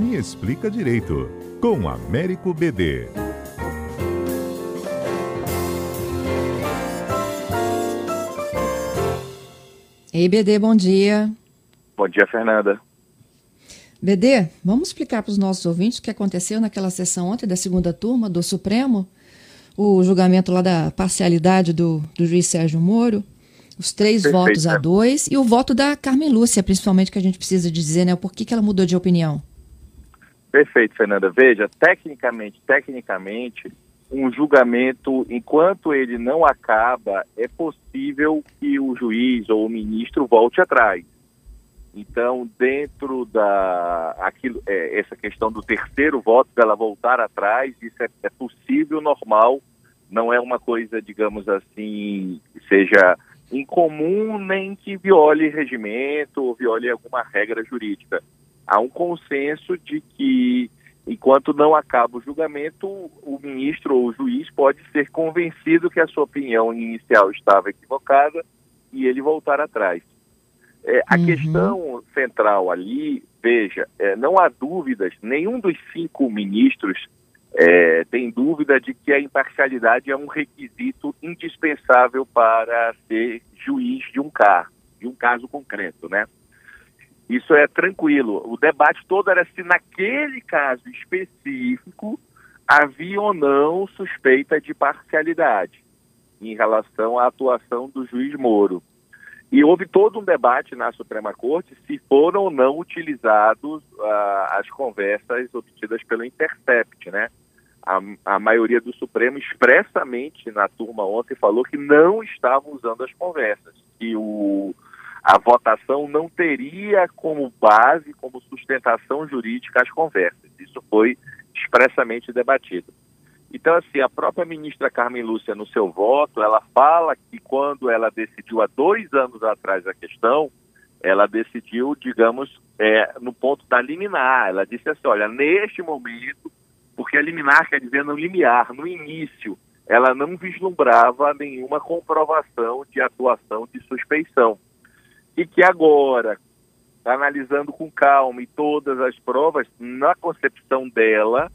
Me Explica Direito, com Américo BD. Ei, BD, bom dia. Bom dia, Fernanda. BD, vamos explicar para os nossos ouvintes o que aconteceu naquela sessão ontem da segunda turma do Supremo, o julgamento lá da parcialidade do, do juiz Sérgio Moro, os três Perfeito, votos a dois e o voto da Carmen Lúcia, principalmente, que a gente precisa dizer, né? Por que, que ela mudou de opinião? Perfeito, Fernanda. Veja, tecnicamente, tecnicamente, um julgamento, enquanto ele não acaba, é possível que o juiz ou o ministro volte atrás. Então, dentro da aquilo, é, essa questão do terceiro voto dela voltar atrás, isso é, é, possível, normal, não é uma coisa, digamos assim, seja incomum nem que viole regimento ou viole alguma regra jurídica. Há um consenso de que enquanto não acaba o julgamento, o ministro ou o juiz pode ser convencido que a sua opinião inicial estava equivocada e ele voltar atrás. É, a uhum. questão central ali, veja, é, não há dúvidas, nenhum dos cinco ministros é, tem dúvida de que a imparcialidade é um requisito indispensável para ser juiz de um caso, de um caso concreto, né? Isso é tranquilo. O debate todo era se naquele caso específico havia ou não suspeita de parcialidade em relação à atuação do juiz Moro. E houve todo um debate na Suprema Corte se foram ou não utilizados uh, as conversas obtidas pelo Intercept, né? A, a, maioria do Supremo expressamente na turma ontem falou que não estavam usando as conversas, que o, a votação não teria como base, como sustentação jurídica as conversas. Isso foi expressamente debatido. Então, assim, a própria ministra Carmen Lúcia, no seu voto, ela fala que quando ela decidiu há dois anos atrás a questão, ela decidiu, digamos, é, no ponto da liminar. Ela disse assim: olha, neste momento, porque a liminar quer dizer no limiar, no início, ela não vislumbrava nenhuma comprovação de atuação de suspeição e que agora, analisando com calma e todas as provas, na concepção dela,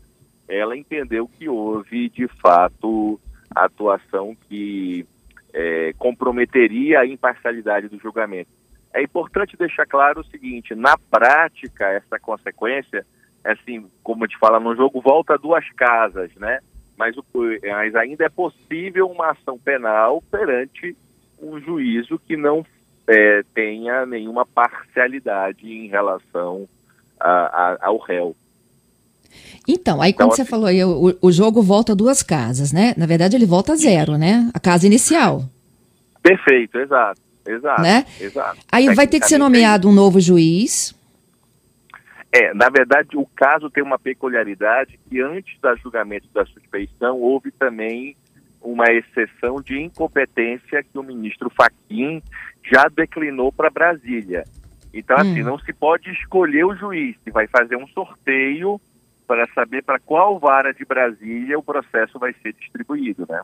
ela entendeu que houve, de fato, atuação que é, comprometeria a imparcialidade do julgamento. É importante deixar claro o seguinte: na prática, essa consequência, assim, como a gente fala no jogo, volta duas casas, né? Mas, o, mas ainda é possível uma ação penal perante um juízo que não é, tenha nenhuma parcialidade em relação a, a, ao réu. Então, aí então, quando assim, você falou aí, o, o, jogo volta duas casas, né? Na verdade, ele volta a zero, né? A casa inicial. Perfeito, exato, exato. Né? exato. Aí vai ter que ser nomeado um novo juiz. É, na verdade, o caso tem uma peculiaridade que antes do julgamento da suspeição houve também uma exceção de incompetência que o ministro Faquim já declinou para Brasília. Então, assim, hum. não se pode escolher o juiz, se vai fazer um sorteio para saber para qual vara de Brasília o processo vai ser distribuído, né?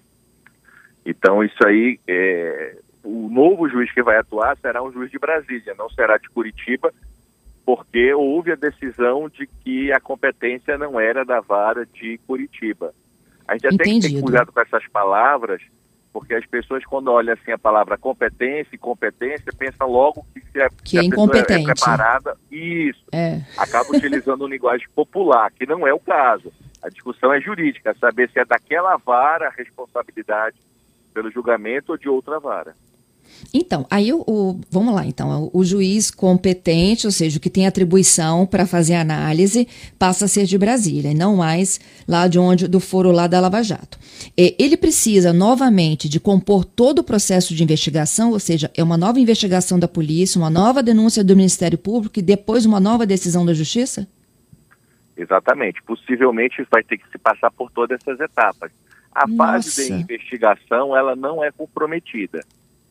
Então, isso aí, é, o novo juiz que vai atuar será um juiz de Brasília, não será de Curitiba, porque houve a decisão de que a competência não era da vara de Curitiba. A gente até tem que ter cuidado com essas palavras, porque as pessoas, quando olham assim a palavra competência e competência, pensam logo que se a, que é incompetente. é preparada, isso, é. acaba utilizando linguagem popular, que não é o caso. A discussão é jurídica, saber se é daquela vara a responsabilidade pelo julgamento ou de outra vara. Então, aí o, o, vamos lá, então, o juiz competente, ou seja, o que tem atribuição para fazer análise, passa a ser de Brasília, e não mais lá de onde do foro lá da Lava Jato. E, ele precisa novamente de compor todo o processo de investigação, ou seja, é uma nova investigação da polícia, uma nova denúncia do Ministério Público e depois uma nova decisão da Justiça? Exatamente. Possivelmente vai ter que se passar por todas essas etapas. A Nossa. fase de investigação, ela não é comprometida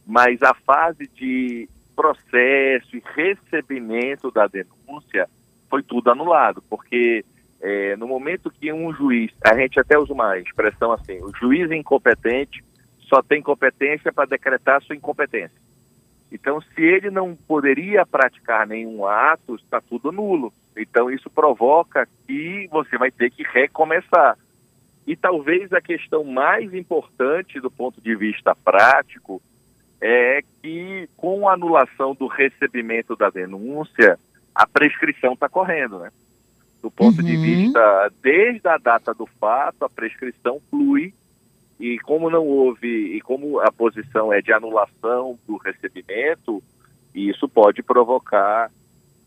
mas a fase de processo e recebimento da denúncia foi tudo anulado, porque é, no momento que um juiz, a gente até usa uma expressão assim, o juiz incompetente só tem competência para decretar sua incompetência. Então, se ele não poderia praticar nenhum ato, está tudo nulo. Então isso provoca que você vai ter que recomeçar. E talvez a questão mais importante do ponto de vista prático é que com a anulação do recebimento da denúncia, a prescrição está correndo, né? Do ponto uhum. de vista, desde a data do fato, a prescrição flui e como não houve, e como a posição é de anulação do recebimento, isso pode provocar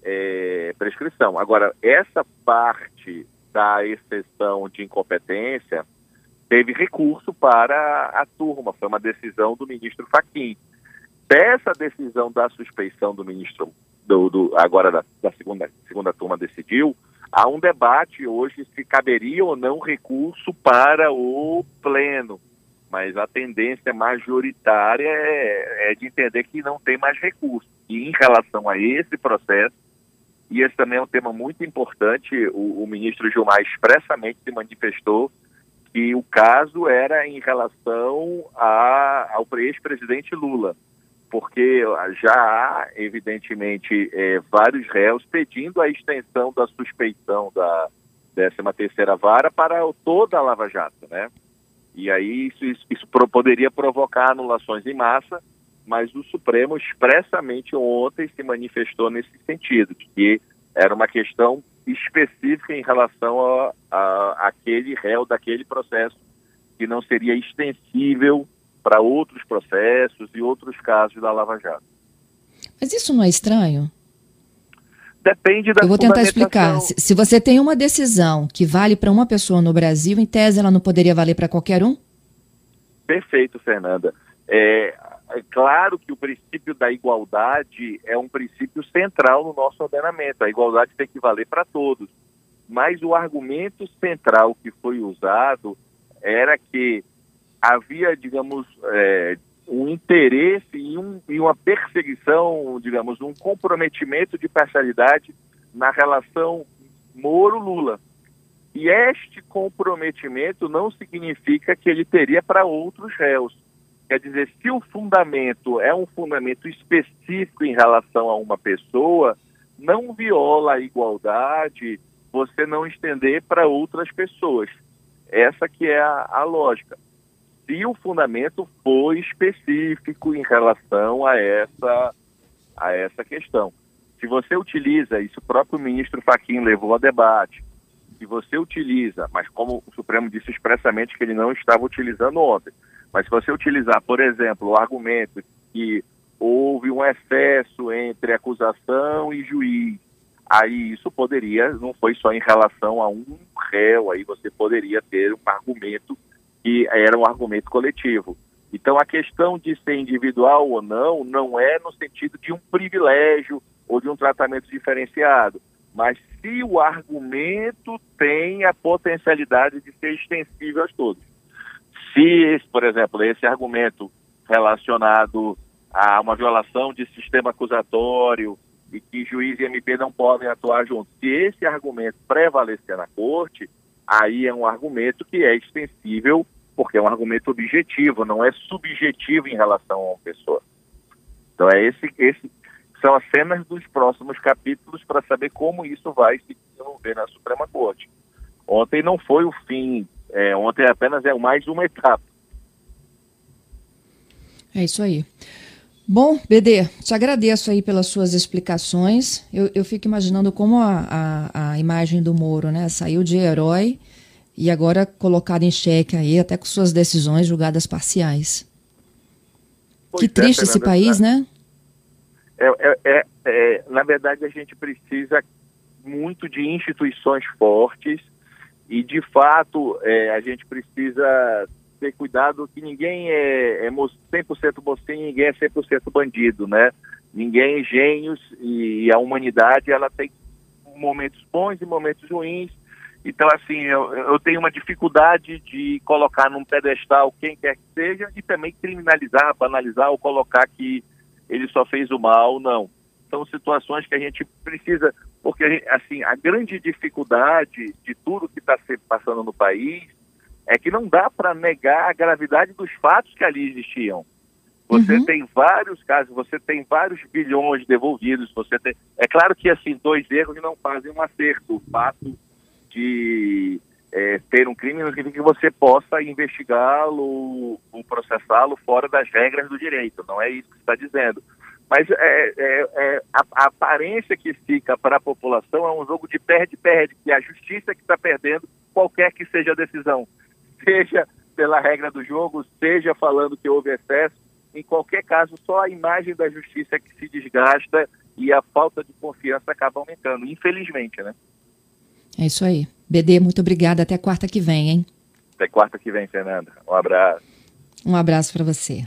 é, prescrição. Agora, essa parte da exceção de incompetência teve recurso para a turma, foi uma decisão do ministro Faquim. Dessa decisão da suspeição do ministro, do, do agora da, da, segunda, segunda turma decidiu, há um debate hoje se caberia ou não recurso para o pleno, mas a tendência majoritária é, é de entender que não tem mais recurso. E em relação a esse processo, e esse também é um tema muito importante, o, o ministro Gilmar expressamente se manifestou que o caso era em relação a, ao ex-presidente Lula, porque já há, evidentemente, é, vários réus pedindo a extensão da suspeição da 13ª vara para toda a Lava Jato, né? E aí isso, isso, isso poderia provocar anulações em massa, mas o Supremo expressamente ontem se manifestou nesse sentido, que era uma questão específica em relação a, a, aquele réu daquele processo, que não seria extensível para outros processos e outros casos da Lava Jato. Mas isso não é estranho? Depende da Eu vou tentar explicar. Se, se você tem uma decisão que vale para uma pessoa no Brasil, em tese ela não poderia valer para qualquer um? Perfeito, Fernanda. É, é claro que o princípio da igualdade é um princípio central no nosso ordenamento. A igualdade tem que valer para todos. Mas o argumento central que foi usado era que havia, digamos, é, um interesse e, um, e uma perseguição, digamos, um comprometimento de parcialidade na relação Moro-Lula. E este comprometimento não significa que ele teria para outros réus. Quer dizer, se o fundamento é um fundamento específico em relação a uma pessoa, não viola a igualdade você não estender para outras pessoas. Essa que é a, a lógica. Se o fundamento for específico em relação a essa, a essa questão. Se você utiliza, isso o próprio ministro Faquim levou a debate, se você utiliza, mas como o Supremo disse expressamente que ele não estava utilizando ontem, mas se você utilizar, por exemplo, o argumento que houve um excesso entre acusação e juiz, aí isso poderia, não foi só em relação a um réu, aí você poderia ter um argumento que era um argumento coletivo. Então a questão de ser individual ou não, não é no sentido de um privilégio ou de um tratamento diferenciado, mas se o argumento tem a potencialidade de ser extensível a todos. Se, por exemplo, esse argumento relacionado a uma violação de sistema acusatório e que juiz e MP não podem atuar juntos, se esse argumento prevalecer na corte, aí é um argumento que é extensível, porque é um argumento objetivo, não é subjetivo em relação a uma pessoa. Então é esse, esse são as cenas dos próximos capítulos para saber como isso vai se desenvolver na Suprema Corte. Ontem não foi o fim é, ontem apenas é mais uma etapa. É isso aí. Bom, BD, te agradeço aí pelas suas explicações. Eu, eu fico imaginando como a, a, a, imagem do Moro, né? Saiu de herói e agora colocado em xeque aí, até com suas decisões julgadas parciais. Pois que é, triste esse país, né? É, é, é, é, na verdade, a gente precisa muito de instituições fortes e, de fato, é, a gente precisa ter cuidado que ninguém é, é 100% mocinho, ninguém é 100% bandido, né? Ninguém é gênios e, a humanidade, ela tem momentos bons e momentos ruins. Então, assim, eu, eu tenho uma dificuldade de colocar num pedestal quem quer que seja e também criminalizar, banalizar ou colocar que ele só fez o mal, não. São situações que a gente precisa porque assim a grande dificuldade de tudo que está se passando no país é que não dá para negar a gravidade dos fatos que ali existiam. Você Uhum. tem vários casos, você tem vários bilhões devolvidos. Você tem, é claro que assim dois erros não fazem um acerto. O fato de é, ter um crime não significa que você possa investigá-lo ou processá-lo fora das regras do direito. Não é isso que está dizendo. Mas é, é- é- a, a aparência que fica para a população é um jogo de perde-perde, que é a justiça que está perdendo qualquer que seja a decisão. Seja pela regra do jogo, seja falando que houve excesso, em qualquer caso, só a imagem da justiça que se desgasta e a falta de confiança acaba aumentando, infelizmente, né? É isso aí. BD, muito obrigada. Até quarta que vem, hein? Até quarta que vem, Fernanda. Um abraço. Um abraço para você.